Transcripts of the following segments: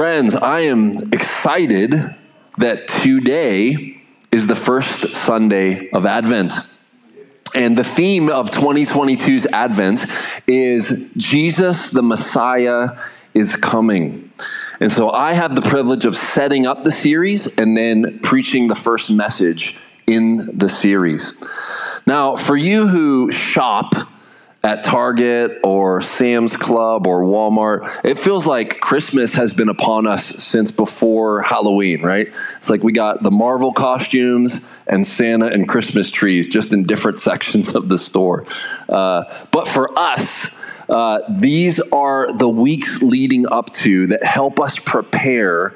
Friends, I am excited that today is the first Sunday of Advent. And the theme of 2022's Advent is Jesus the Messiah is coming. And so I have the privilege of setting up the series and then preaching the first message in the series. Now, for you who shop, at Target or Sam's Club or Walmart, it feels like Christmas has been upon us since before Halloween, right? It's like we got the Marvel costumes and Santa and Christmas trees just in different sections of the store. Uh, but for us, uh, these are the weeks leading up to that help us prepare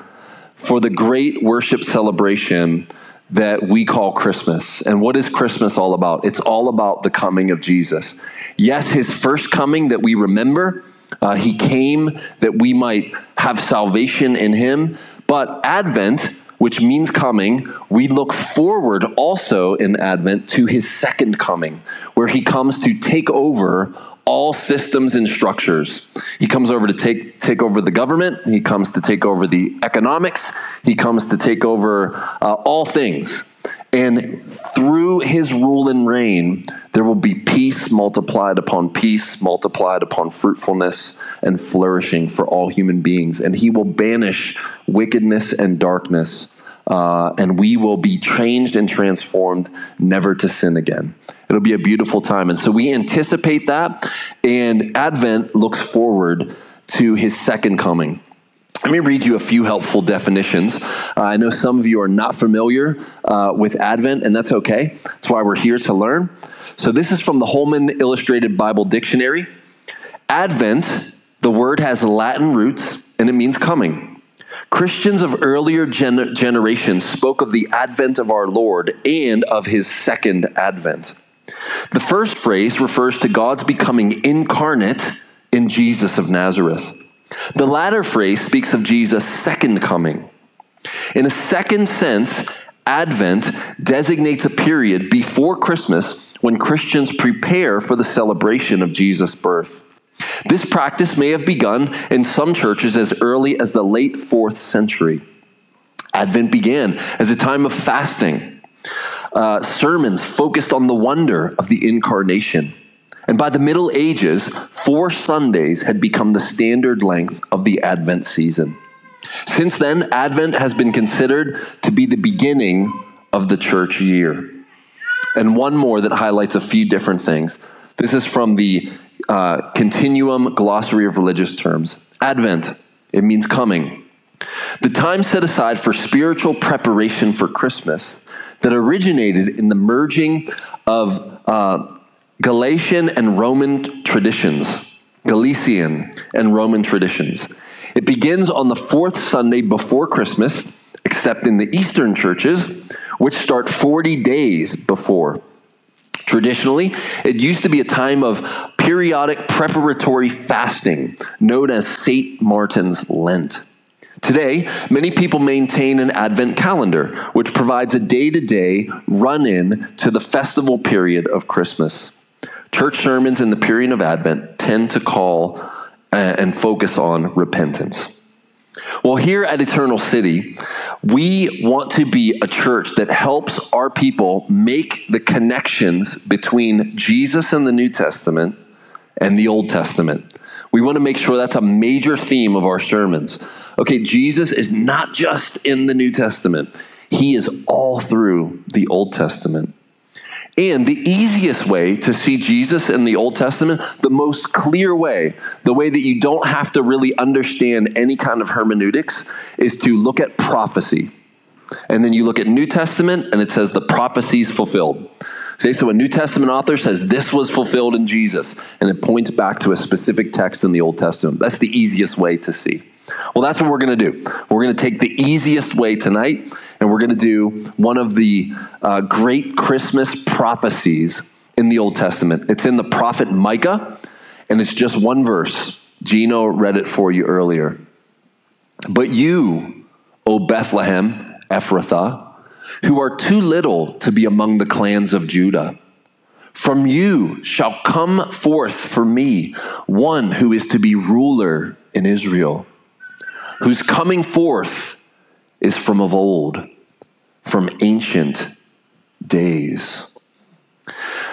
for the great worship celebration that we call Christmas. And what is Christmas all about? It's all about the coming of Jesus. Yes, his first coming that we remember, uh, he came that we might have salvation in him. But Advent, which means coming, we look forward also in Advent to his second coming, where he comes to take over all systems and structures. He comes over to take, take over the government, he comes to take over the economics, he comes to take over uh, all things. And through his rule and reign, there will be peace multiplied upon peace, multiplied upon fruitfulness and flourishing for all human beings. And he will banish wickedness and darkness uh, and we will be changed and transformed never to sin again. It'll be a beautiful time. And so we anticipate that, and Advent looks forward to his second coming. Let me read you a few helpful definitions. Uh, I know some of you are not familiar uh, with Advent, and that's okay. That's why we're here to learn. So, this is from the Holman Illustrated Bible Dictionary. Advent, the word has Latin roots, and it means coming. Christians of earlier gen- generations spoke of the advent of our Lord and of his second advent. The first phrase refers to God's becoming incarnate in Jesus of Nazareth. The latter phrase speaks of Jesus' second coming. In a second sense, Advent designates a period before Christmas when Christians prepare for the celebration of Jesus' birth. This practice may have begun in some churches as early as the late fourth century. Advent began as a time of fasting. Uh, sermons focused on the wonder of the incarnation. And by the Middle Ages, four Sundays had become the standard length of the Advent season. Since then, Advent has been considered to be the beginning of the church year. And one more that highlights a few different things. This is from the uh, Continuum Glossary of Religious Terms. Advent, it means coming. The time set aside for spiritual preparation for Christmas that originated in the merging of uh, Galatian and Roman traditions, Galician and Roman traditions. It begins on the fourth Sunday before Christmas, except in the Eastern churches, which start 40 days before. Traditionally, it used to be a time of periodic preparatory fasting known as St. Martin's Lent. Today, many people maintain an Advent calendar, which provides a day to day run in to the festival period of Christmas. Church sermons in the period of Advent tend to call uh, and focus on repentance. Well, here at Eternal City, we want to be a church that helps our people make the connections between Jesus and the New Testament and the Old Testament. We want to make sure that's a major theme of our sermons. Okay, Jesus is not just in the New Testament, he is all through the Old Testament. And the easiest way to see Jesus in the Old Testament, the most clear way, the way that you don't have to really understand any kind of hermeneutics, is to look at prophecy. And then you look at New Testament and it says the prophecies fulfilled. See, so a New Testament author says this was fulfilled in Jesus, and it points back to a specific text in the Old Testament. That's the easiest way to see. Well, that's what we're going to do. We're going to take the easiest way tonight, and we're going to do one of the uh, great Christmas prophecies in the Old Testament. It's in the prophet Micah, and it's just one verse. Gino read it for you earlier. But you, O Bethlehem, Ephrathah, who are too little to be among the clans of Judah, from you shall come forth for me one who is to be ruler in Israel whose coming forth is from of old, from ancient days.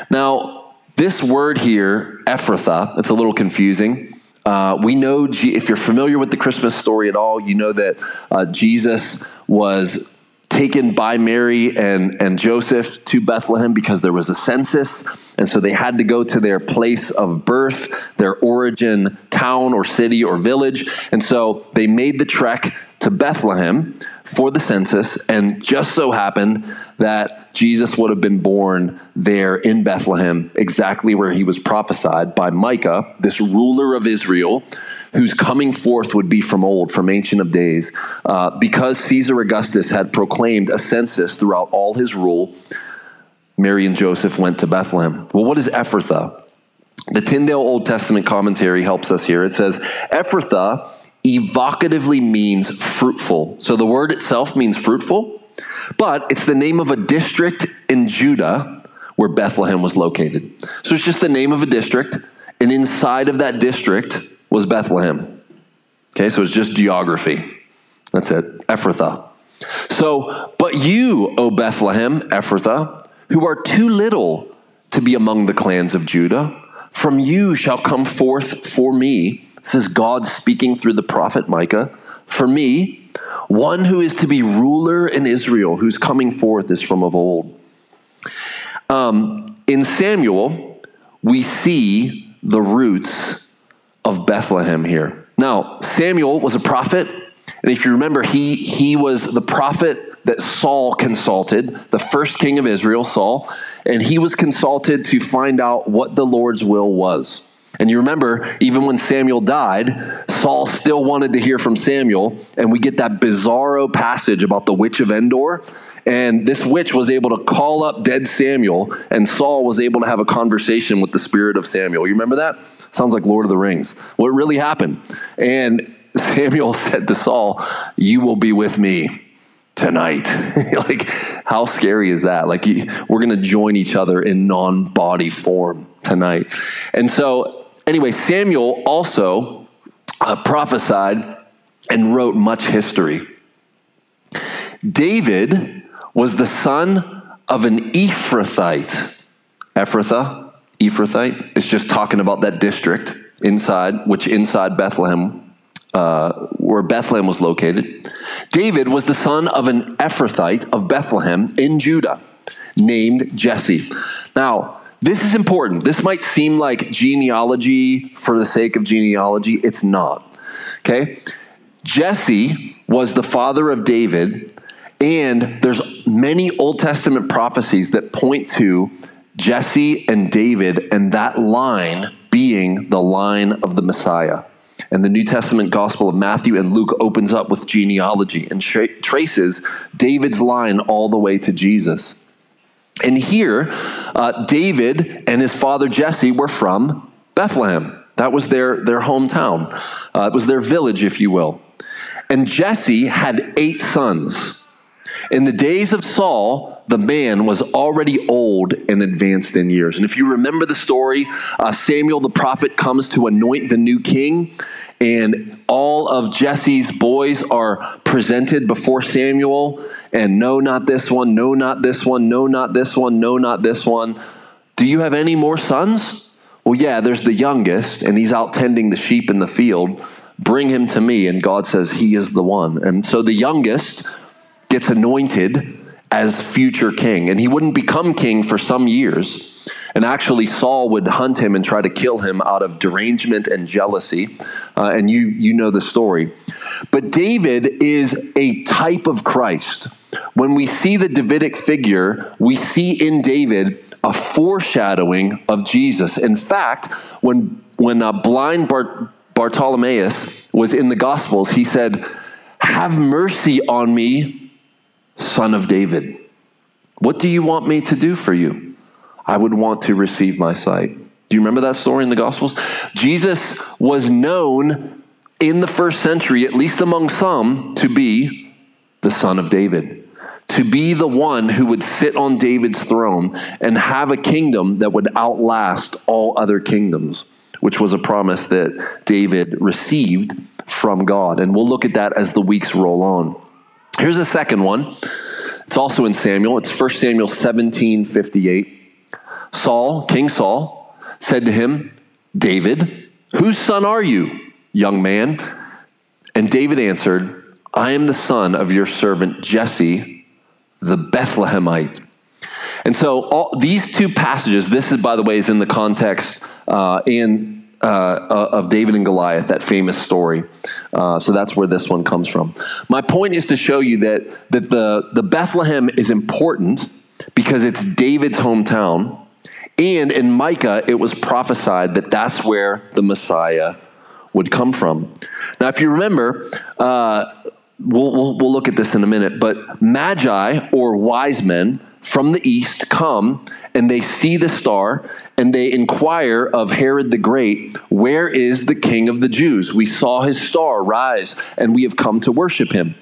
Now, this word here, Ephrathah, it's a little confusing. Uh, we know, if you're familiar with the Christmas story at all, you know that uh, Jesus was taken by Mary and, and Joseph to Bethlehem because there was a census. And so they had to go to their place of birth, their origin town or city or village. And so they made the trek to Bethlehem for the census, and just so happened that Jesus would have been born there in Bethlehem, exactly where he was prophesied by Micah, this ruler of Israel, whose coming forth would be from old, from ancient of days. Uh, because Caesar Augustus had proclaimed a census throughout all his rule, Mary and Joseph went to Bethlehem. Well, what is Ephrathah? The Tyndale Old Testament commentary helps us here. It says, Ephrathah evocatively means fruitful. So the word itself means fruitful, but it's the name of a district in Judah where Bethlehem was located. So it's just the name of a district, and inside of that district was Bethlehem. Okay, so it's just geography. That's it. Ephrathah. So, but you, O Bethlehem, Ephrathah, who are too little to be among the clans of Judah, from you shall come forth for me, is God speaking through the prophet Micah, for me, one who is to be ruler in Israel, whose coming forth is from of old. Um, in Samuel, we see the roots of Bethlehem here. Now, Samuel was a prophet, and if you remember, he, he was the prophet that Saul consulted, the first king of Israel, Saul, and he was consulted to find out what the Lord's will was. And you remember, even when Samuel died, Saul still wanted to hear from Samuel, and we get that bizarro passage about the witch of Endor. And this witch was able to call up dead Samuel, and Saul was able to have a conversation with the spirit of Samuel. You remember that? Sounds like Lord of the Rings. What really happened? And Samuel said to Saul, You will be with me tonight. like, how scary is that? Like, we're going to join each other in non body form tonight. And so, anyway, Samuel also uh, prophesied and wrote much history. David was the son of an Ephrathite. Ephrathah, Ephrathite, is just talking about that district inside, which inside Bethlehem uh, where Bethlehem was located. David was the son of an Ephrathite of Bethlehem in Judah named Jesse. Now, this is important. This might seem like genealogy for the sake of genealogy. It's not. Okay? Jesse was the father of David, and there's many Old Testament prophecies that point to Jesse and David and that line being the line of the Messiah. And the New Testament Gospel of Matthew and Luke opens up with genealogy and tra- traces David's line all the way to Jesus. And here, uh, David and his father Jesse were from Bethlehem. That was their, their hometown. Uh, it was their village, if you will. And Jesse had eight sons. In the days of Saul, the man was already old and advanced in years. And if you remember the story, uh, Samuel the prophet comes to anoint the new king, and all of Jesse's boys are presented before Samuel. And no, not this one, no, not this one, no, not this one, no, not this one. Do you have any more sons? Well, yeah, there's the youngest, and he's out tending the sheep in the field. Bring him to me. And God says, He is the one. And so the youngest gets anointed as future king. And he wouldn't become king for some years. And actually, Saul would hunt him and try to kill him out of derangement and jealousy. Uh, and you, you know the story. But David is a type of Christ. When we see the Davidic figure, we see in David a foreshadowing of Jesus. In fact, when, when uh, blind Bart- was in the Gospels, he said, Have mercy on me, son of David. What do you want me to do for you? I would want to receive my sight. Do you remember that story in the Gospels? Jesus was known in the first century, at least among some, to be the son of David, to be the one who would sit on David's throne and have a kingdom that would outlast all other kingdoms, which was a promise that David received from God. And we'll look at that as the weeks roll on. Here's a second one. It's also in Samuel. It's 1 Samuel 17 58. Saul, King Saul, said to him, David, whose son are you, young man? And David answered, I am the son of your servant Jesse, the Bethlehemite. And so all, these two passages, this is, by the way, is in the context uh, in uh, uh, of David and Goliath, that famous story. Uh, so that's where this one comes from. My point is to show you that, that the, the Bethlehem is important because it's David's hometown. And in Micah, it was prophesied that that's where the Messiah would come from. Now, if you remember, uh, we'll, we'll, we'll look at this in a minute, but magi or wise men from the east come and they see the star and they inquire of Herod the Great, Where is the king of the Jews? We saw his star rise and we have come to worship him.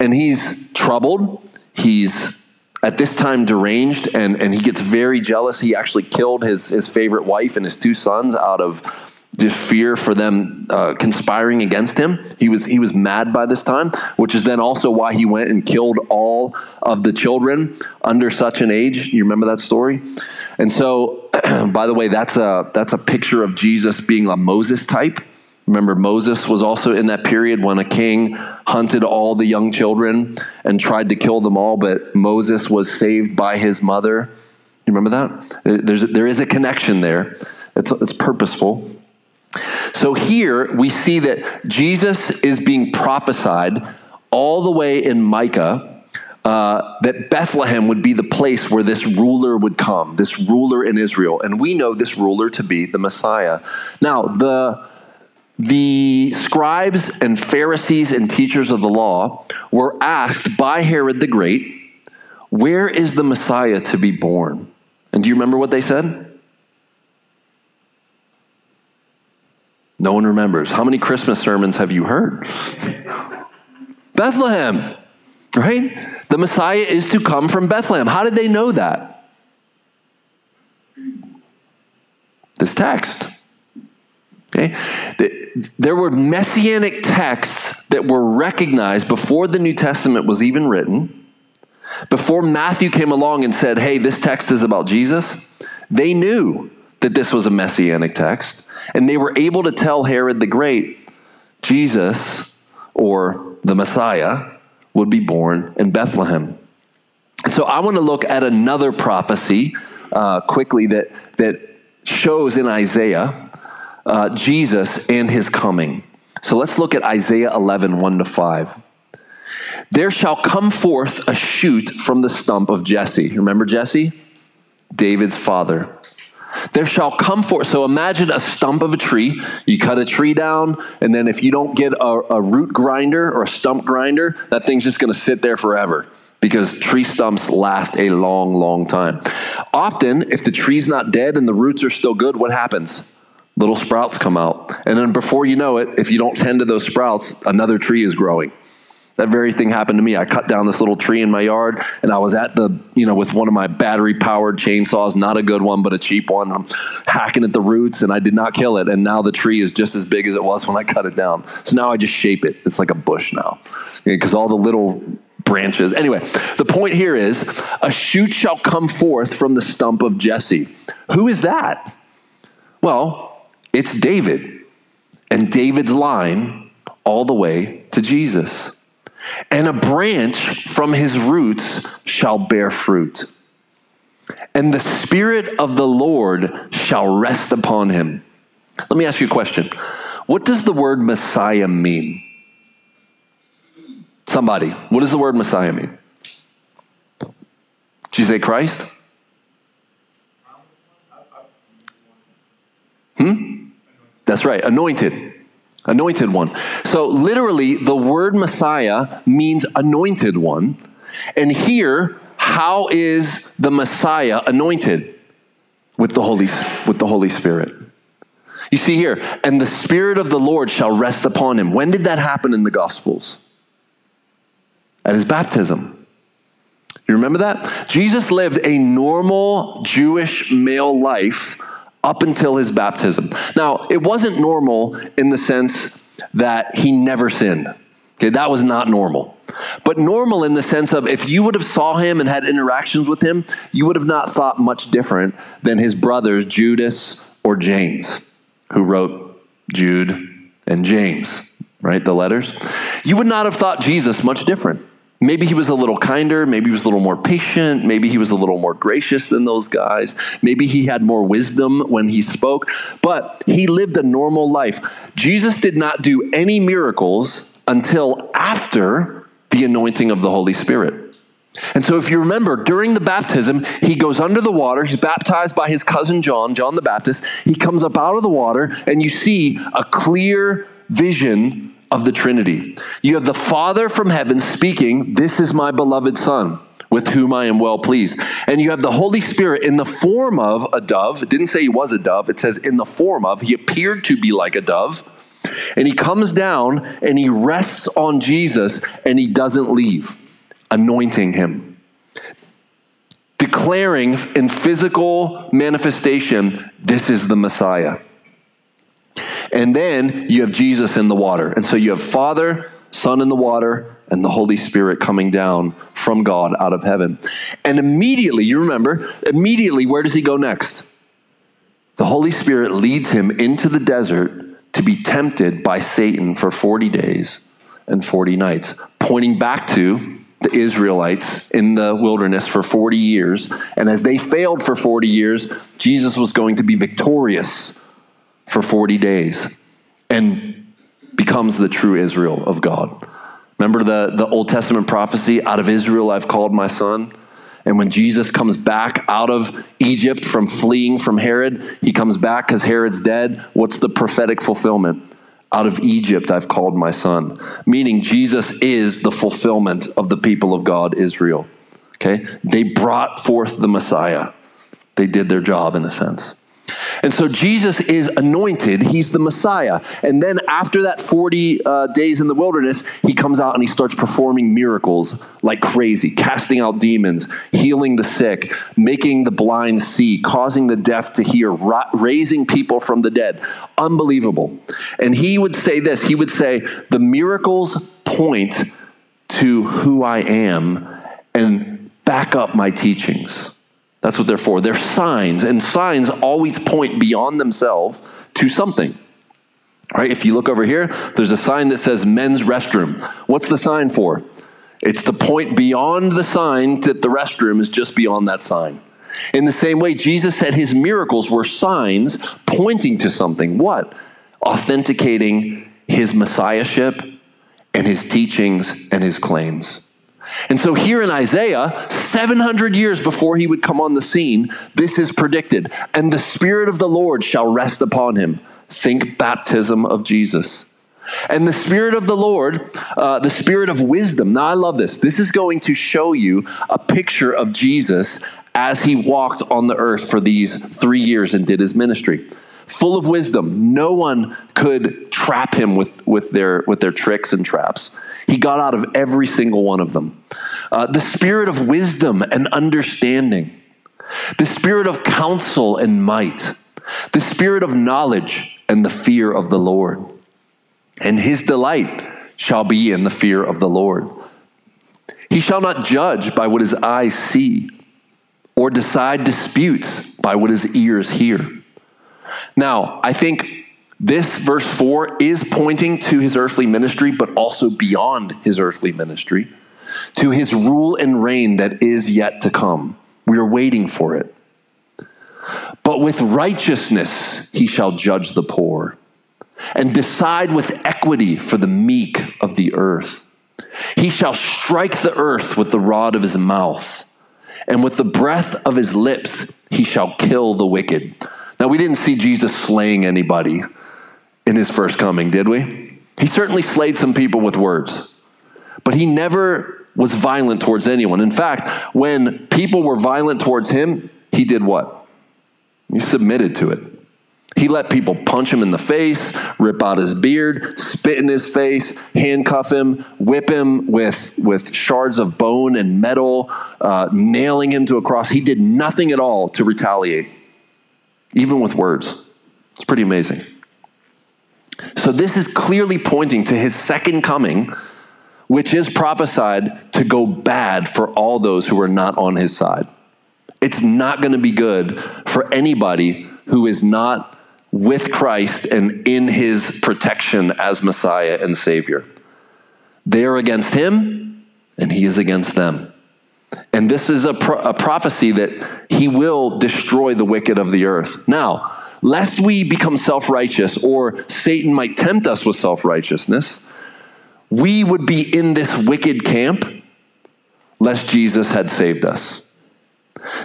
And he's troubled. He's at this time deranged and, and he gets very jealous. He actually killed his, his favorite wife and his two sons out of just fear for them uh, conspiring against him. He was he was mad by this time, which is then also why he went and killed all of the children under such an age. You remember that story? And so, by the way, that's a that's a picture of Jesus being a Moses type. Remember, Moses was also in that period when a king hunted all the young children and tried to kill them all, but Moses was saved by his mother. You remember that? There's, there is a connection there. It's, it's purposeful. So here we see that Jesus is being prophesied all the way in Micah. Uh, that Bethlehem would be the place where this ruler would come, this ruler in Israel. And we know this ruler to be the Messiah. Now, the, the scribes and Pharisees and teachers of the law were asked by Herod the Great, Where is the Messiah to be born? And do you remember what they said? No one remembers. How many Christmas sermons have you heard? Bethlehem, right? The Messiah is to come from Bethlehem. How did they know that? This text. Okay? There were messianic texts that were recognized before the New Testament was even written. Before Matthew came along and said, hey, this text is about Jesus, they knew that this was a messianic text. And they were able to tell Herod the Great, Jesus, or the Messiah, would be born in Bethlehem. And so I want to look at another prophecy uh, quickly that, that shows in Isaiah uh, Jesus and his coming. So let's look at Isaiah 11, 1 to 5. There shall come forth a shoot from the stump of Jesse. Remember Jesse? David's father. There shall come forth. So imagine a stump of a tree. You cut a tree down, and then if you don't get a, a root grinder or a stump grinder, that thing's just going to sit there forever because tree stumps last a long, long time. Often, if the tree's not dead and the roots are still good, what happens? Little sprouts come out. And then before you know it, if you don't tend to those sprouts, another tree is growing. That very thing happened to me. I cut down this little tree in my yard, and I was at the, you know, with one of my battery powered chainsaws, not a good one, but a cheap one. I'm hacking at the roots, and I did not kill it. And now the tree is just as big as it was when I cut it down. So now I just shape it. It's like a bush now, because all the little branches. Anyway, the point here is a shoot shall come forth from the stump of Jesse. Who is that? Well, it's David, and David's line all the way to Jesus and a branch from his roots shall bear fruit. And the Spirit of the Lord shall rest upon him. Let me ask you a question. What does the word Messiah mean? Somebody, what does the word Messiah mean? Did you say Christ? Hmm? That's right, anointed. Anointed one. So, literally, the word Messiah means anointed one. And here, how is the Messiah anointed? With the Holy, with the Holy Spirit. You see here, and the Spirit of the Lord shall rest upon him. When did that happen in the Gospels? At his baptism. You remember that? Jesus lived a normal Jewish male life up until his baptism. Now, it wasn't normal in the sense that he never sinned. Okay, that was not normal. But normal in the sense of if you would have saw him and had interactions with him, you would have not thought much different than his brothers Judas or James, who wrote Jude and James, right? The letters. You would not have thought Jesus much different. Maybe he was a little kinder. Maybe he was a little more patient. Maybe he was a little more gracious than those guys. Maybe he had more wisdom when he spoke, but he lived a normal life. Jesus did not do any miracles until after the anointing of the Holy Spirit. And so, if you remember, during the baptism, he goes under the water. He's baptized by his cousin John, John the Baptist. He comes up out of the water, and you see a clear vision of the Trinity. You have the Father from heaven speaking, This is my beloved Son, with whom I am well pleased. And you have the Holy Spirit in the form of a dove. It didn't say he was a dove, it says in the form of. He appeared to be like a dove. And he comes down and he rests on Jesus and he doesn't leave, anointing him, declaring in physical manifestation, This is the Messiah. And then you have Jesus in the water. And so you have Father, Son in the water, and the Holy Spirit coming down from God out of heaven. And immediately, you remember, immediately, where does he go next? The Holy Spirit leads him into the desert to be tempted by Satan for 40 days and 40 nights, pointing back to the Israelites in the wilderness for 40 years. And as they failed for 40 years, Jesus was going to be victorious for 40 days and becomes the true Israel of God. Remember the, the Old Testament prophecy out of Israel I've called my son? And when Jesus comes back out of Egypt from fleeing from Herod, he comes back because Herod's dead. What's the prophetic fulfillment? Out of Egypt I've called my son. Meaning Jesus is the fulfillment of the people of God, Israel. Okay? They brought forth the Messiah. They did their job in a sense. And so Jesus is anointed. He's the Messiah. And then after that 40 uh, days in the wilderness, he comes out and he starts performing miracles like crazy, casting out demons, healing the sick, making the blind see, causing the deaf to hear, ra- raising people from the dead. Unbelievable. And he would say this he would say, The miracles point to who I am and back up my teachings. That's what they're for. They're signs, and signs always point beyond themselves to something. Right? If you look over here, there's a sign that says men's restroom. What's the sign for? It's to point beyond the sign that the restroom is just beyond that sign. In the same way, Jesus said his miracles were signs pointing to something. What? Authenticating his messiahship and his teachings and his claims. And so, here in Isaiah, 700 years before he would come on the scene, this is predicted. And the Spirit of the Lord shall rest upon him. Think baptism of Jesus. And the Spirit of the Lord, uh, the Spirit of wisdom. Now, I love this. This is going to show you a picture of Jesus as he walked on the earth for these three years and did his ministry. Full of wisdom. No one could trap him with, with, their, with their tricks and traps. He got out of every single one of them. Uh, the spirit of wisdom and understanding, the spirit of counsel and might, the spirit of knowledge and the fear of the Lord. And his delight shall be in the fear of the Lord. He shall not judge by what his eyes see, or decide disputes by what his ears hear. Now, I think this verse 4 is pointing to his earthly ministry, but also beyond his earthly ministry, to his rule and reign that is yet to come. We are waiting for it. But with righteousness he shall judge the poor and decide with equity for the meek of the earth. He shall strike the earth with the rod of his mouth, and with the breath of his lips he shall kill the wicked. Now, we didn't see Jesus slaying anybody in his first coming, did we? He certainly slayed some people with words, but he never was violent towards anyone. In fact, when people were violent towards him, he did what? He submitted to it. He let people punch him in the face, rip out his beard, spit in his face, handcuff him, whip him with, with shards of bone and metal, uh, nailing him to a cross. He did nothing at all to retaliate, even with words. It's pretty amazing. So this is clearly pointing to his second coming, which is prophesied to go bad for all those who are not on his side. It's not going to be good for anybody who is not with Christ and in his protection as Messiah and Savior. They are against him, and he is against them. And this is a, pro- a prophecy that he will destroy the wicked of the earth. Now, lest we become self righteous or Satan might tempt us with self righteousness, we would be in this wicked camp lest Jesus had saved us.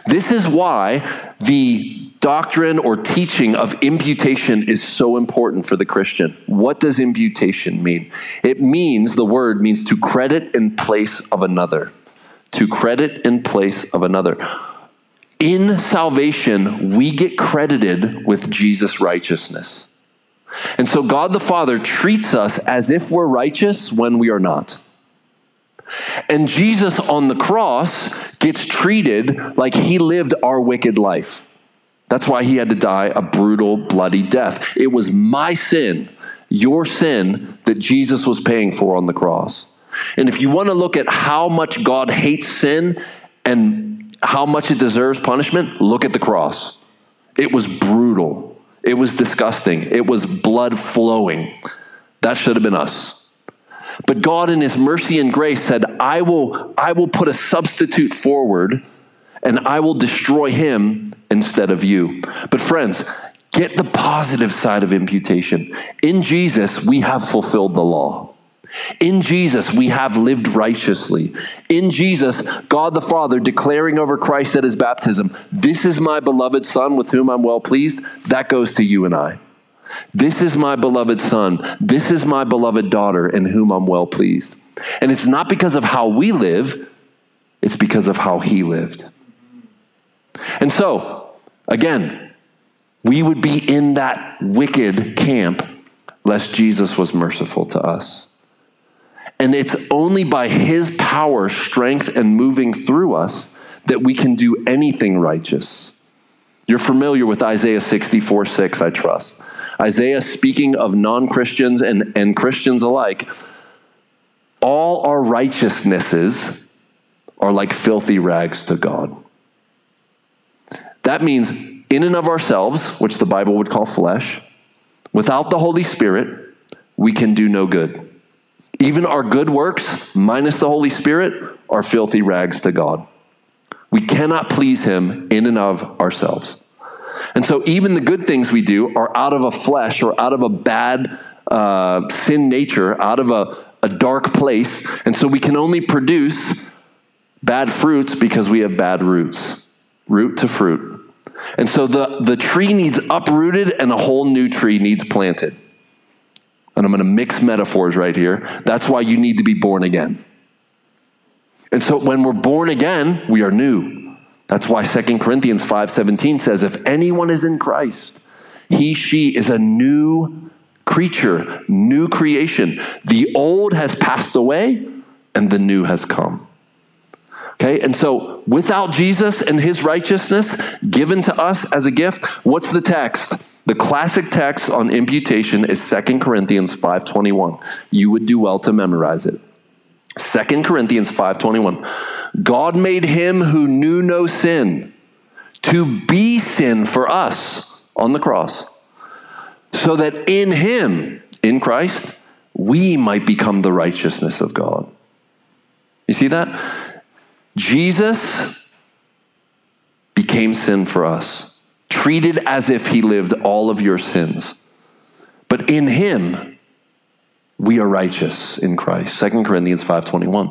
This is why the doctrine or teaching of imputation is so important for the Christian. What does imputation mean? It means, the word means to credit in place of another. To credit in place of another. In salvation, we get credited with Jesus' righteousness. And so God the Father treats us as if we're righteous when we are not. And Jesus on the cross gets treated like he lived our wicked life. That's why he had to die a brutal, bloody death. It was my sin, your sin, that Jesus was paying for on the cross. And if you want to look at how much God hates sin and how much it deserves punishment, look at the cross. It was brutal. It was disgusting. It was blood flowing. That should have been us. But God, in His mercy and grace, said, I will, I will put a substitute forward and I will destroy him instead of you. But, friends, get the positive side of imputation. In Jesus, we have fulfilled the law. In Jesus, we have lived righteously. In Jesus, God the Father declaring over Christ at his baptism, This is my beloved Son with whom I'm well pleased. That goes to you and I. This is my beloved Son. This is my beloved daughter in whom I'm well pleased. And it's not because of how we live, it's because of how he lived. And so, again, we would be in that wicked camp lest Jesus was merciful to us. And it's only by his power, strength, and moving through us that we can do anything righteous. You're familiar with Isaiah 64 6, I trust. Isaiah speaking of non Christians and, and Christians alike, all our righteousnesses are like filthy rags to God. That means, in and of ourselves, which the Bible would call flesh, without the Holy Spirit, we can do no good. Even our good works, minus the Holy Spirit, are filthy rags to God. We cannot please Him in and of ourselves. And so, even the good things we do are out of a flesh or out of a bad uh, sin nature, out of a, a dark place. And so, we can only produce bad fruits because we have bad roots, root to fruit. And so, the, the tree needs uprooted and a whole new tree needs planted. And I'm going to mix metaphors right here. That's why you need to be born again. And so, when we're born again, we are new. That's why 2 Corinthians 5:17 says if anyone is in Christ, he she is a new creature, new creation. The old has passed away and the new has come. Okay? And so without Jesus and his righteousness given to us as a gift, what's the text? The classic text on imputation is 2 Corinthians 5:21. You would do well to memorize it. 2 Corinthians 5:21. God made him who knew no sin to be sin for us on the cross, so that in him, in Christ, we might become the righteousness of God. You see that? Jesus became sin for us, treated as if he lived all of your sins. But in him, we are righteous in Christ. 2 Corinthians 5:21.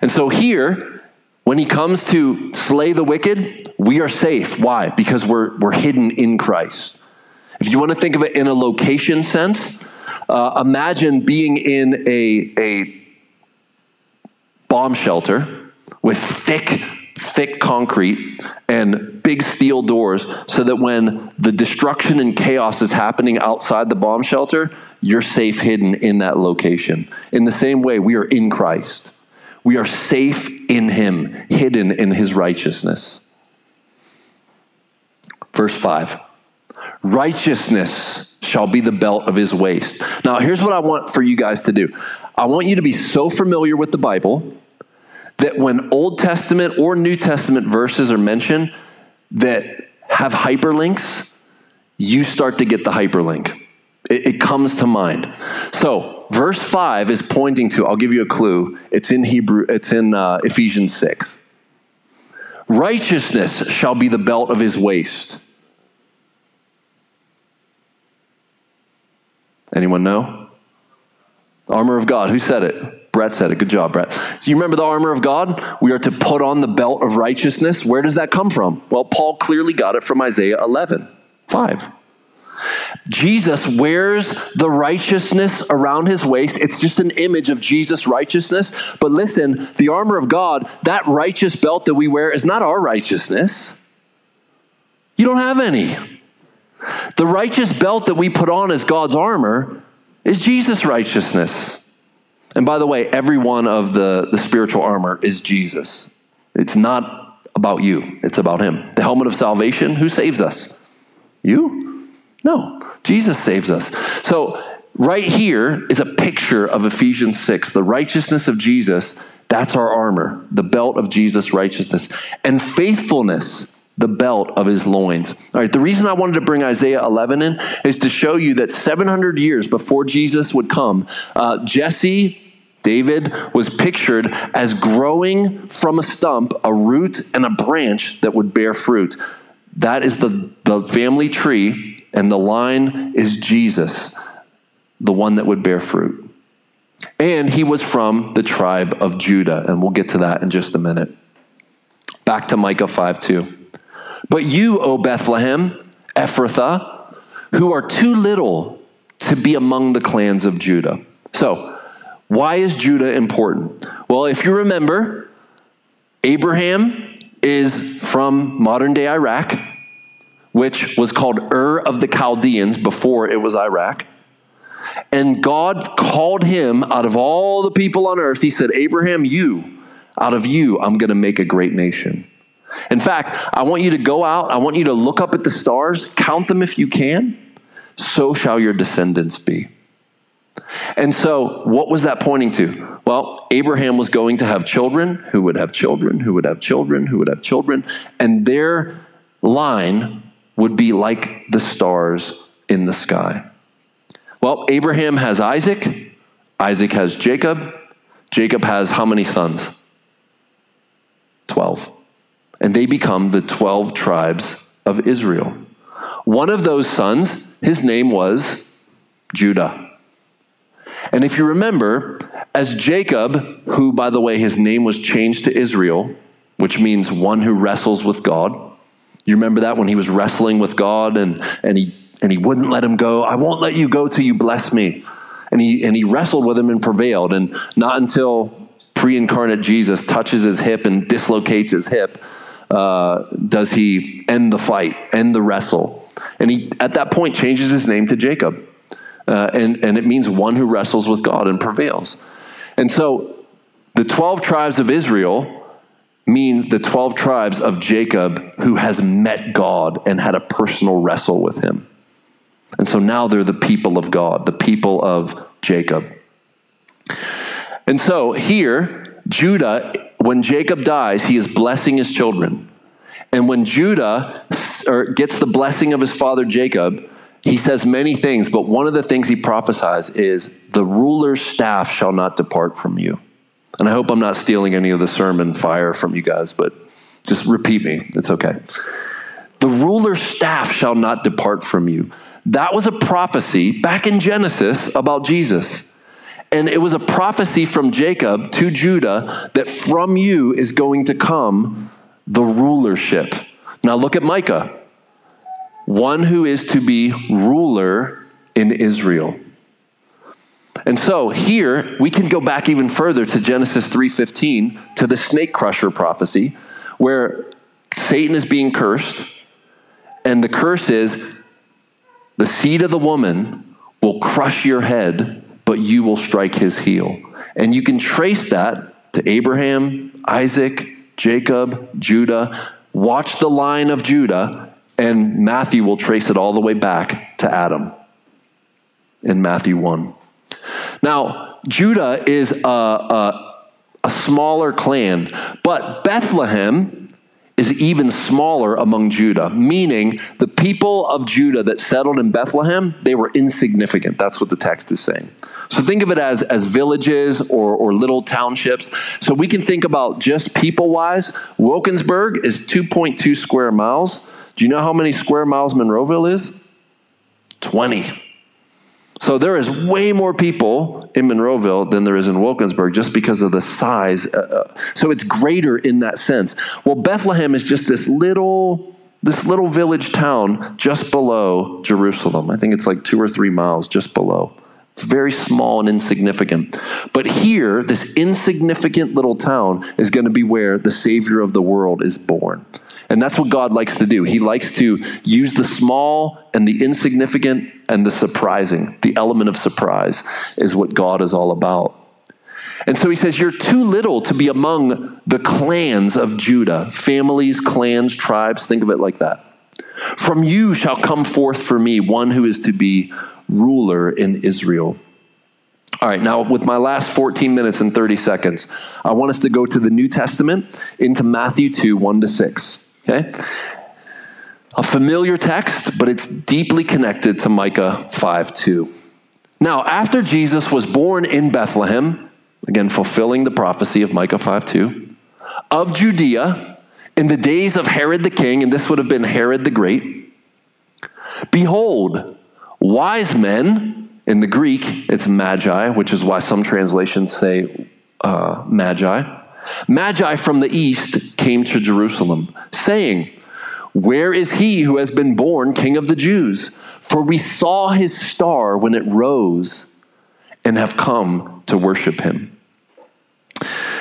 And so here, when he comes to slay the wicked, we are safe. Why? Because we're, we're hidden in Christ. If you want to think of it in a location sense, uh, imagine being in a, a bomb shelter with thick, thick concrete and big steel doors so that when the destruction and chaos is happening outside the bomb shelter, you're safe hidden in that location. In the same way, we are in Christ. We are safe in him, hidden in his righteousness. Verse 5 Righteousness shall be the belt of his waist. Now, here's what I want for you guys to do I want you to be so familiar with the Bible that when Old Testament or New Testament verses are mentioned that have hyperlinks, you start to get the hyperlink. It, it comes to mind. So, verse 5 is pointing to, I'll give you a clue. It's in Hebrew, it's in uh, Ephesians 6. Righteousness shall be the belt of his waist. Anyone know? Armor of God. Who said it? Brett said it. Good job, Brett. So you remember the armor of God? We are to put on the belt of righteousness. Where does that come from? Well, Paul clearly got it from Isaiah 11, 5. Jesus wears the righteousness around his waist. It's just an image of Jesus' righteousness. But listen, the armor of God, that righteous belt that we wear is not our righteousness. You don't have any. The righteous belt that we put on as God's armor is Jesus' righteousness. And by the way, every one of the, the spiritual armor is Jesus. It's not about you, it's about Him. The helmet of salvation, who saves us? You? No, Jesus saves us. So, right here is a picture of Ephesians 6, the righteousness of Jesus. That's our armor, the belt of Jesus' righteousness. And faithfulness the belt of his loins. All right, the reason I wanted to bring Isaiah 11 in is to show you that 700 years before Jesus would come, uh, Jesse, David, was pictured as growing from a stump, a root, and a branch that would bear fruit. That is the, the family tree, and the line is Jesus, the one that would bear fruit. And he was from the tribe of Judah, and we'll get to that in just a minute. Back to Micah 5 2. But you, O Bethlehem, Ephrathah, who are too little to be among the clans of Judah. So, why is Judah important? Well, if you remember, Abraham is from modern day Iraq, which was called Ur of the Chaldeans before it was Iraq. And God called him out of all the people on earth. He said, Abraham, you, out of you, I'm going to make a great nation. In fact, I want you to go out, I want you to look up at the stars, count them if you can. So shall your descendants be. And so, what was that pointing to? Well, Abraham was going to have children who would have children, who would have children, who would have children, and their line would be like the stars in the sky. Well, Abraham has Isaac, Isaac has Jacob, Jacob has how many sons? 12 and they become the 12 tribes of Israel. One of those sons, his name was Judah. And if you remember, as Jacob, who, by the way, his name was changed to Israel, which means one who wrestles with God. You remember that when he was wrestling with God and, and, he, and he wouldn't let him go? I won't let you go till you bless me. And he, and he wrestled with him and prevailed. And not until pre incarnate Jesus touches his hip and dislocates his hip uh, does he end the fight, end the wrestle. And he, at that point, changes his name to Jacob. Uh, and, and it means one who wrestles with God and prevails. And so the 12 tribes of Israel mean the 12 tribes of Jacob who has met God and had a personal wrestle with him. And so now they're the people of God, the people of Jacob. And so here, Judah when Jacob dies, he is blessing his children. And when Judah gets the blessing of his father Jacob, he says many things, but one of the things he prophesies is, The ruler's staff shall not depart from you. And I hope I'm not stealing any of the sermon fire from you guys, but just repeat me. It's okay. The ruler's staff shall not depart from you. That was a prophecy back in Genesis about Jesus. And it was a prophecy from Jacob to Judah that from you is going to come the rulership. Now look at Micah. One who is to be ruler in Israel. And so here we can go back even further to Genesis 3:15 to the snake crusher prophecy where Satan is being cursed and the curse is the seed of the woman will crush your head but you will strike his heel. And you can trace that to Abraham, Isaac, Jacob, Judah. Watch the line of Judah, And Matthew will trace it all the way back to Adam in Matthew 1. Now, Judah is a, a, a smaller clan, but Bethlehem is even smaller among Judah, meaning the people of Judah that settled in Bethlehem, they were insignificant. That's what the text is saying. So think of it as, as villages or, or little townships. So we can think about just people wise. Wilkinsburg is 2.2 square miles. Do you know how many square miles Monroeville is? 20. So there is way more people in Monroeville than there is in Wilkinsburg just because of the size. Uh, uh, so it's greater in that sense. Well, Bethlehem is just this little this little village town just below Jerusalem. I think it's like 2 or 3 miles just below. It's very small and insignificant. But here, this insignificant little town is going to be where the Savior of the world is born. And that's what God likes to do. He likes to use the small and the insignificant and the surprising. The element of surprise is what God is all about. And so he says, You're too little to be among the clans of Judah, families, clans, tribes. Think of it like that. From you shall come forth for me one who is to be ruler in Israel. All right, now with my last 14 minutes and 30 seconds, I want us to go to the New Testament into Matthew 2 1 to 6. Okay? A familiar text, but it's deeply connected to Micah 5 2. Now, after Jesus was born in Bethlehem, again, fulfilling the prophecy of Micah 5 2, of Judea, in the days of Herod the king, and this would have been Herod the Great, behold, wise men, in the Greek, it's magi, which is why some translations say uh, magi Magi from the east came to Jerusalem, saying, Where is he who has been born King of the Jews? For we saw his star when it rose and have come to worship him.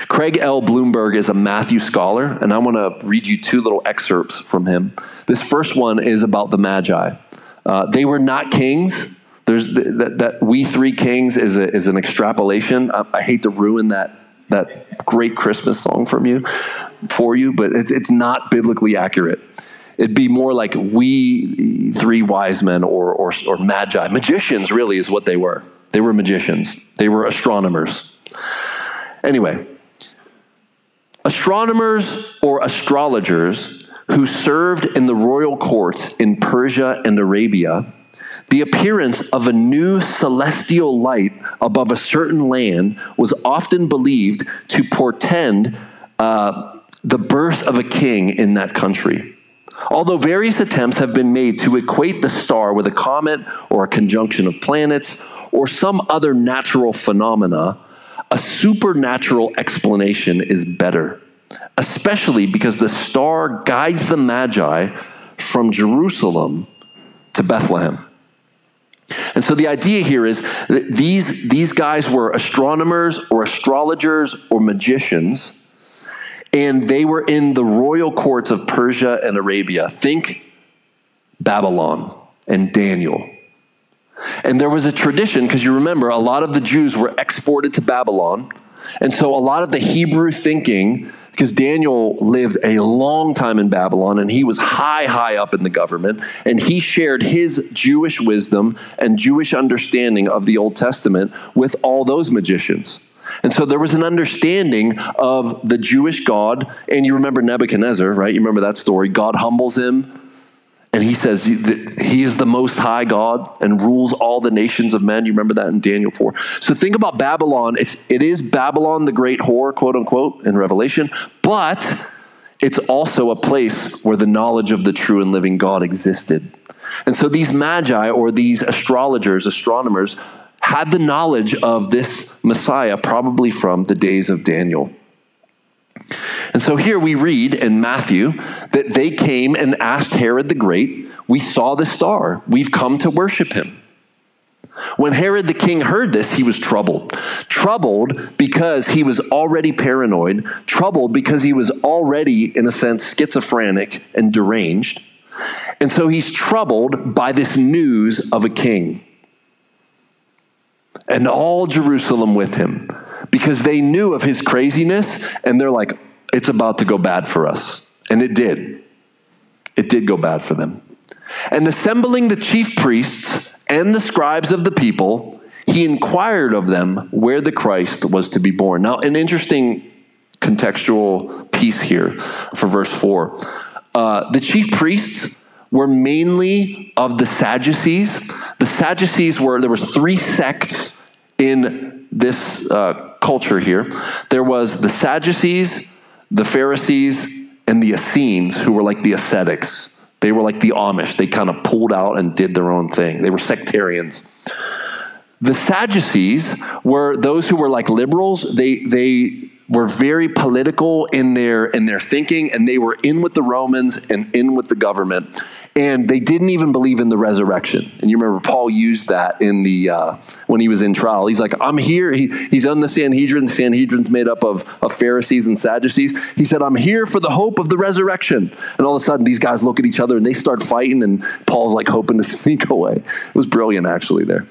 Craig L. Blomberg is a Matthew scholar, and I want to read you two little excerpts from him. This first one is about the Magi. Uh, they were not kings. There's that, that we three kings is, a, is an extrapolation. I, I hate to ruin that that great Christmas song from you for you, but it's it's not biblically accurate. It'd be more like we three wise men or, or, or magi. Magicians, really, is what they were. They were magicians, they were astronomers. Anyway, astronomers or astrologers who served in the royal courts in Persia and Arabia the appearance of a new celestial light above a certain land was often believed to portend uh, the birth of a king in that country. Although various attempts have been made to equate the star with a comet or a conjunction of planets or some other natural phenomena, a supernatural explanation is better, especially because the star guides the Magi from Jerusalem to Bethlehem. And so the idea here is that these, these guys were astronomers or astrologers or magicians, and they were in the royal courts of Persia and Arabia. Think Babylon and Daniel. And there was a tradition, because you remember, a lot of the Jews were exported to Babylon. And so a lot of the Hebrew thinking because Daniel lived a long time in Babylon and he was high, high up in the government. And he shared his Jewish wisdom and Jewish understanding of the Old Testament with all those magicians. And so there was an understanding of the Jewish God. And you remember Nebuchadnezzar, right? You remember that story. God humbles him and he says he is the most high God and rules all the nations of men. You remember that in Daniel 4. So think about Babylon. It's, it is Babylon the great whore, quote unquote, in Revelation, but it's also a place where the knowledge of the true and living God existed. And so these magi or these astrologers, astronomers, had the knowledge of this Messiah probably from the days of Daniel. And so here we read in Matthew that they came and asked Herod the Great, We saw the star. We've come to worship him. When Herod the king heard this, he was troubled. Troubled because he was already paranoid, troubled because he was already, in a sense, schizophrenic and deranged. And so he's troubled by this news of a king. And all Jerusalem with him because they knew of his craziness and they're like, it's about to go bad for us. And it did. it did go bad for them. And assembling the chief priests and the scribes of the people, he inquired of them where the Christ was to be born. Now, an interesting contextual piece here for verse 4. Uh, the chief priests were mainly of the Sadducees. The Sadducees were, there was three sects in this uh, culture here. There was the Sadducees, the Pharisees, and the Essenes, who were like the ascetics. They were like the Amish. They kind of pulled out and did their own thing. They were sectarians. The Sadducees were those who were like liberals. They, they were very political in their, in their thinking, and they were in with the Romans and in with the government. And they didn't even believe in the resurrection. And you remember Paul used that in the uh, when he was in trial. He's like, "I'm here." He, he's on the Sanhedrin. The Sanhedrin's made up of, of Pharisees and Sadducees. He said, "I'm here for the hope of the resurrection." And all of a sudden, these guys look at each other and they start fighting. And Paul's like hoping to sneak away. It was brilliant, actually. There.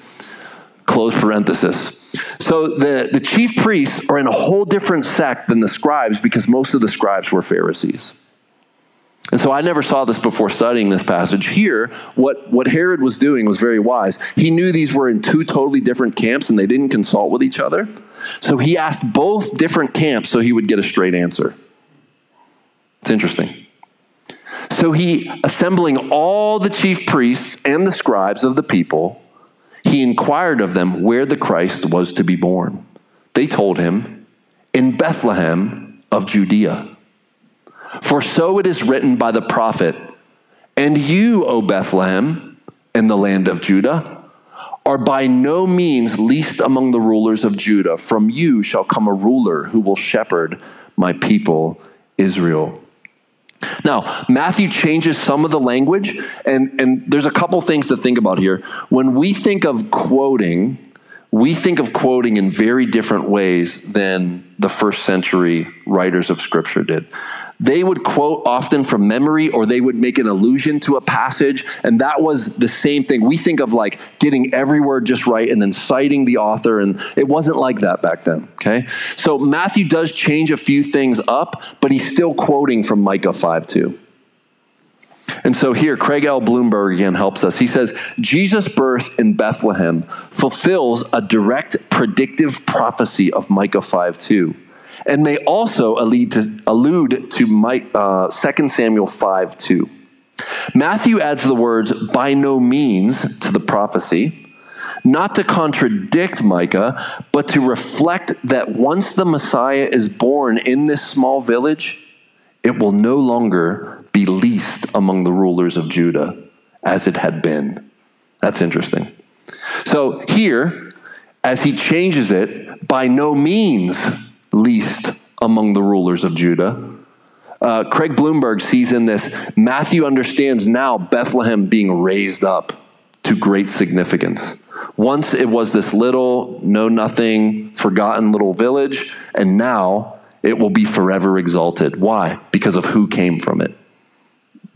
Close parenthesis. So the, the chief priests are in a whole different sect than the scribes because most of the scribes were Pharisees. And so I never saw this before studying this passage. Here, what, what Herod was doing was very wise. He knew these were in two totally different camps and they didn't consult with each other. So he asked both different camps so he would get a straight answer. It's interesting. So he, assembling all the chief priests and the scribes of the people, he inquired of them where the Christ was to be born. They told him, In Bethlehem of Judea. For so it is written by the prophet, And you, O Bethlehem, in the land of Judah, are by no means least among the rulers of Judah. From you shall come a ruler who will shepherd my people Israel. Now, Matthew changes some of the language, and, and there's a couple things to think about here. When we think of quoting, we think of quoting in very different ways than the first century writers of Scripture did. They would quote often from memory or they would make an allusion to a passage, and that was the same thing. We think of like getting every word just right and then citing the author, and it wasn't like that back then, okay? So Matthew does change a few things up, but he's still quoting from Micah 5 2. And so here, Craig L. Blomberg again helps us. He says, Jesus' birth in Bethlehem fulfills a direct predictive prophecy of Micah 5 2 and may also allude to, allude to my, uh, 2 Samuel 5 2. Matthew adds the words by no means to the prophecy, not to contradict Micah, but to reflect that once the Messiah is born in this small village, it will no longer be least among the rulers of Judah as it had been. That's interesting. So here, as he changes it, by no means least among the rulers of Judah. Uh, Craig Blomberg sees in this, Matthew understands now Bethlehem being raised up to great significance. Once it was this little, know nothing, forgotten little village, and now it will be forever exalted. Why? Because of who came from it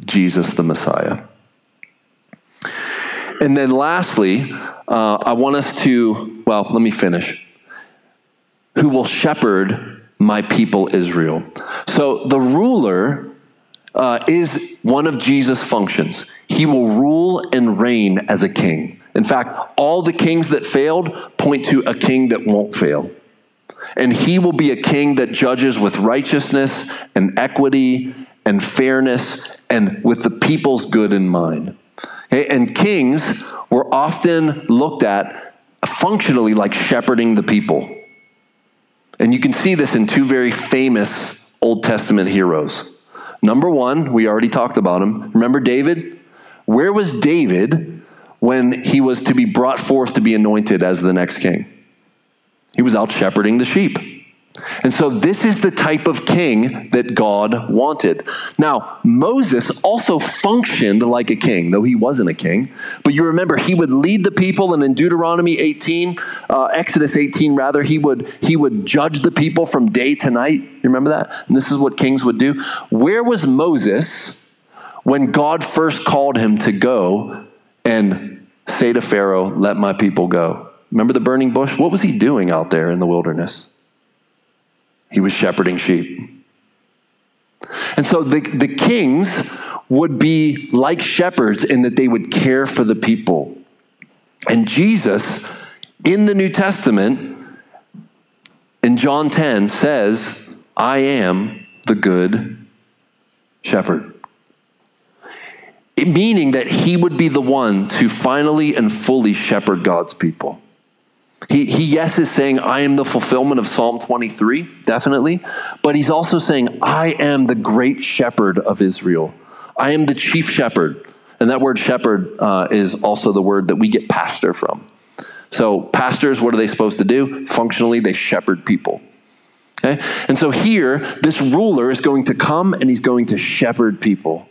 Jesus the Messiah. And then lastly, uh, I want us to, well, let me finish who will shepherd my people Israel. So the ruler uh, is one of Jesus' functions. He will rule and reign as a king. In fact, all the kings that failed point to a king that won't fail. And he will be a king that judges with righteousness and equity and fairness and with the people's good in mind. Okay? And kings were often looked at functionally like shepherding the people. And you can see this in two very famous Old Testament heroes. Number one, we already talked about him. Remember David? Where was David when he was to be brought forth to be anointed as the next king? He was out shepherding the sheep. And so, this is the type of king that God wanted. Now, Moses also functioned like a king, though he wasn't a king. But you remember, he would lead the people, and in Deuteronomy 18, uh, Exodus 18, rather, he would, he would judge the people from day to night. You remember that? And this is what kings would do. Where was Moses when God first called him to go and say to Pharaoh, Let my people go? Remember the burning bush? What was he doing out there in the wilderness? He was shepherding sheep. And so the, the kings would be like shepherds in that they would care for the people. And Jesus, in the New Testament, in John 10, says, I am the good shepherd. It, meaning that he would be the one to finally and fully shepherd God's people. He, he, yes, is saying, I am the fulfillment of Psalm 23, definitely. But he's also saying, I am the great shepherd of Israel. I am the chief shepherd. And that word shepherd uh, is also the word that we get pastor from. So, pastors, what are they supposed to do? Functionally, they shepherd people. Okay? And so, here, this ruler is going to come and he's going to shepherd people.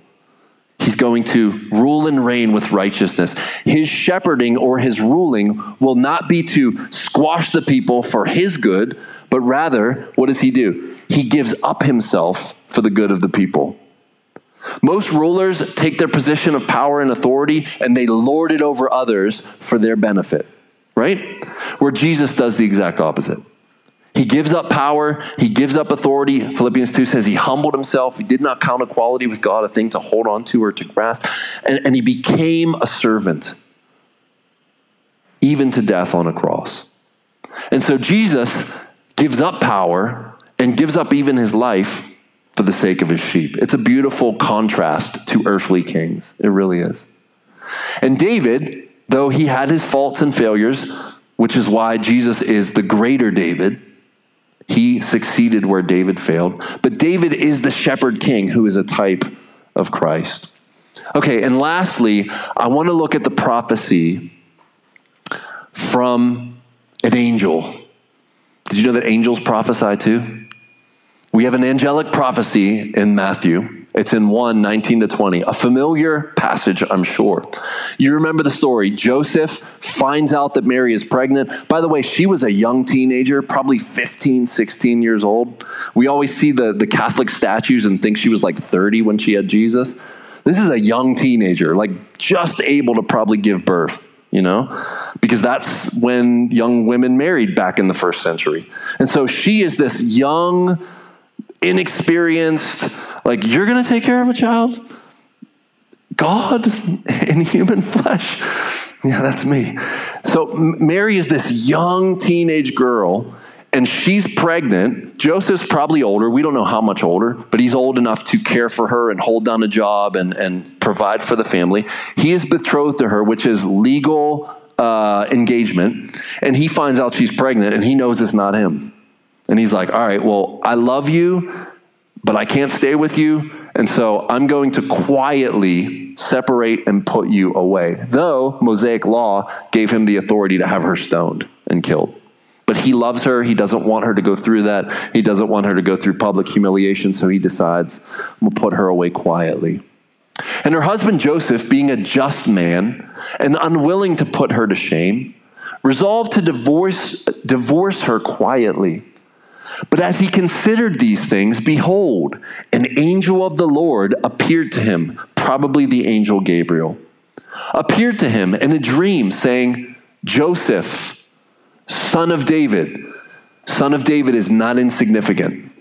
He's going to rule and reign with righteousness. His shepherding or his ruling will not be to squash the people for his good, but rather, what does he do? He gives up himself for the good of the people. Most rulers take their position of power and authority and they lord it over others for their benefit, right? Where Jesus does the exact opposite. He gives up power, he gives up authority. Philippians 2 says he humbled himself. He did not count equality with God a thing to hold on to or to grasp, and, and he became a servant, even to death on a cross. And so Jesus gives up power and gives up even his life for the sake of his sheep. It's a beautiful contrast to earthly kings. It really is. And David, though he had his faults and failures, which is why Jesus is the greater David, he succeeded where David failed. But David is the shepherd king who is a type of Christ. Okay, and lastly, I want to look at the prophecy from an angel. Did you know that angels prophesy too? We have an angelic prophecy in Matthew. It's in 1 19 to 20, a familiar passage, I'm sure. You remember the story. Joseph finds out that Mary is pregnant. By the way, she was a young teenager, probably 15, 16 years old. We always see the, the Catholic statues and think she was like 30 when she had Jesus. This is a young teenager, like just able to probably give birth you know, because that's when young women married back in the first century. And so she is this young, inexperienced, like, you're going to take care of a child? God in human flesh? Yeah, that's me. So Mary is this young teenage girl, and she's pregnant. Joseph's probably older. We don't know how much older, but he's old enough to care for her and hold down a job and, and provide for the family. He is betrothed to her, which is legal uh, engagement, and he finds out she's pregnant, and he knows it's not him. And he's like, All right, well, I love you, but I can't stay with you. And so I'm going to quietly separate and put you away. Though Mosaic law gave him the authority to have her stoned and killed. But he loves her. He doesn't want her to go through that. He doesn't want her to go through public humiliation. So he decides, we'll put her away quietly. And her husband Joseph, being a just man and unwilling to put her to shame, resolved to divorce, divorce her quietly but as he considered these things, behold, an angel of the Lord appeared to him, probably the angel Gabriel, appeared to him in a dream, saying, Joseph, son of David. Son of David is not insignificant.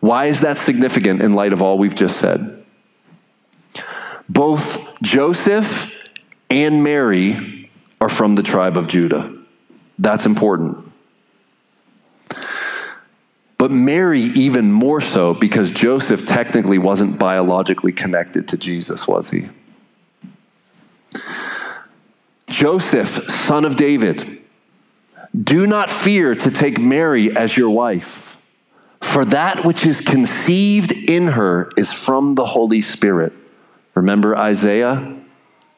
Why is that significant in light of all we've just said? Both Joseph and Mary are from the tribe of Judah. That's important. But Mary, even more so, because Joseph technically wasn't biologically connected to Jesus, was he? Joseph, son of David, do not fear to take Mary as your wife, for that which is conceived in her is from the Holy Spirit. Remember Isaiah?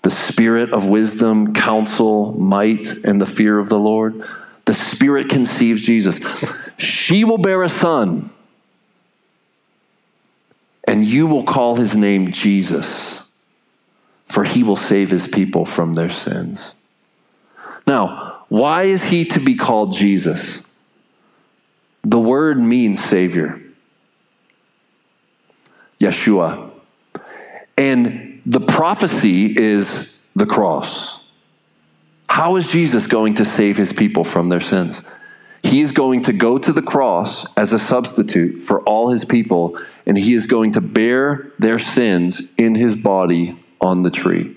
The spirit of wisdom, counsel, might, and the fear of the Lord. The Spirit conceives Jesus. She will bear a son, and you will call his name Jesus, for he will save his people from their sins. Now, why is he to be called Jesus? The word means Savior, Yeshua. And the prophecy is the cross. How is Jesus going to save his people from their sins? he is going to go to the cross as a substitute for all his people, and he is going to bear their sins in his body on the tree.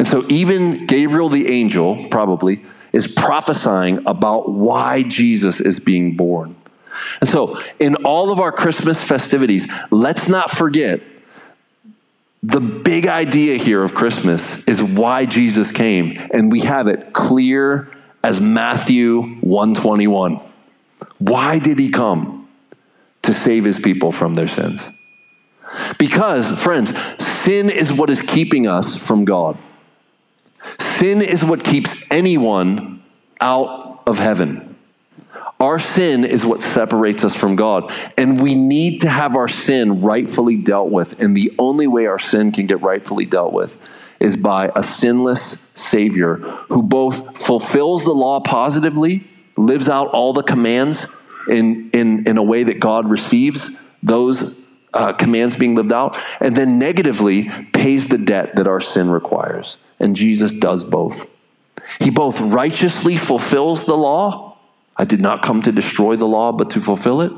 And so, even Gabriel the angel, probably, is prophesying about why Jesus is being born. And so, in all of our Christmas festivities, let's not forget the big idea here of Christmas is why Jesus came, and we have it clear as Matthew 121. Why did he come? To save his people from their sins. Because, friends, sin is what is keeping us from God. Sin is what keeps anyone out of heaven. Our sin is what separates us from God. And we need to have our sin rightfully dealt with. And the only way our sin can get rightfully dealt with is by a sinless Savior who both fulfills the law positively, lives out all the commands in, in, in a way that God receives those uh, commands being lived out, and then negatively pays the debt that our sin requires. And Jesus does both. He both righteously fulfills the law. I did not come to destroy the law, but to fulfill it.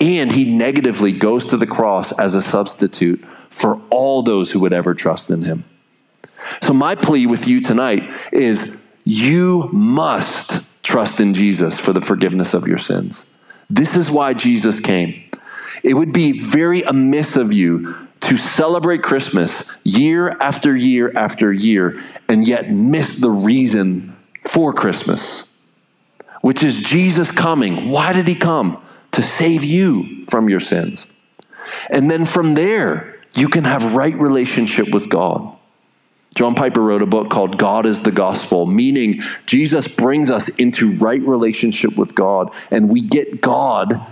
And he negatively goes to the cross as a substitute for all those who would ever trust in him. So, my plea with you tonight is you must trust in Jesus for the forgiveness of your sins. This is why Jesus came. It would be very amiss of you to celebrate Christmas year after year after year and yet miss the reason for Christmas, which is Jesus coming. Why did he come? To save you from your sins. And then from there, you can have right relationship with God. John Piper wrote a book called God is the Gospel, meaning Jesus brings us into right relationship with God, and we get God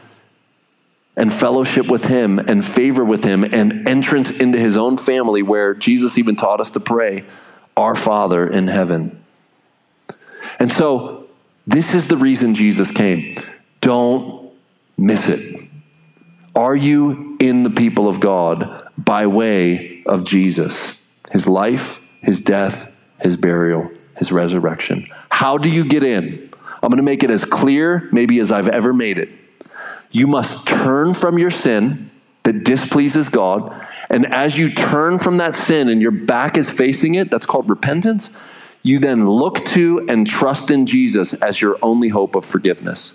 and fellowship with Him and favor with Him and entrance into His own family, where Jesus even taught us to pray, Our Father in heaven. And so, this is the reason Jesus came. Don't miss it. Are you in the people of God by way of Jesus? His life, his death, his burial, his resurrection. How do you get in? I'm going to make it as clear, maybe, as I've ever made it. You must turn from your sin that displeases God. And as you turn from that sin and your back is facing it, that's called repentance, you then look to and trust in Jesus as your only hope of forgiveness.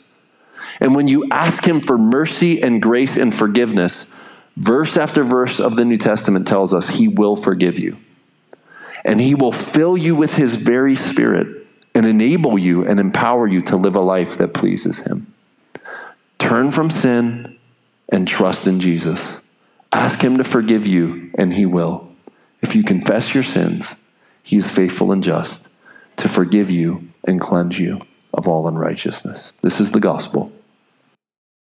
And when you ask Him for mercy and grace and forgiveness, verse after verse of the New Testament tells us He will forgive you and He will fill you with His very Spirit and enable you and empower you to live a life that pleases Him. Turn from sin and trust in Jesus. Ask Him to forgive you, and He will. If you confess your sins, He is faithful and just to forgive you and cleanse you of all unrighteousness. This is the gospel.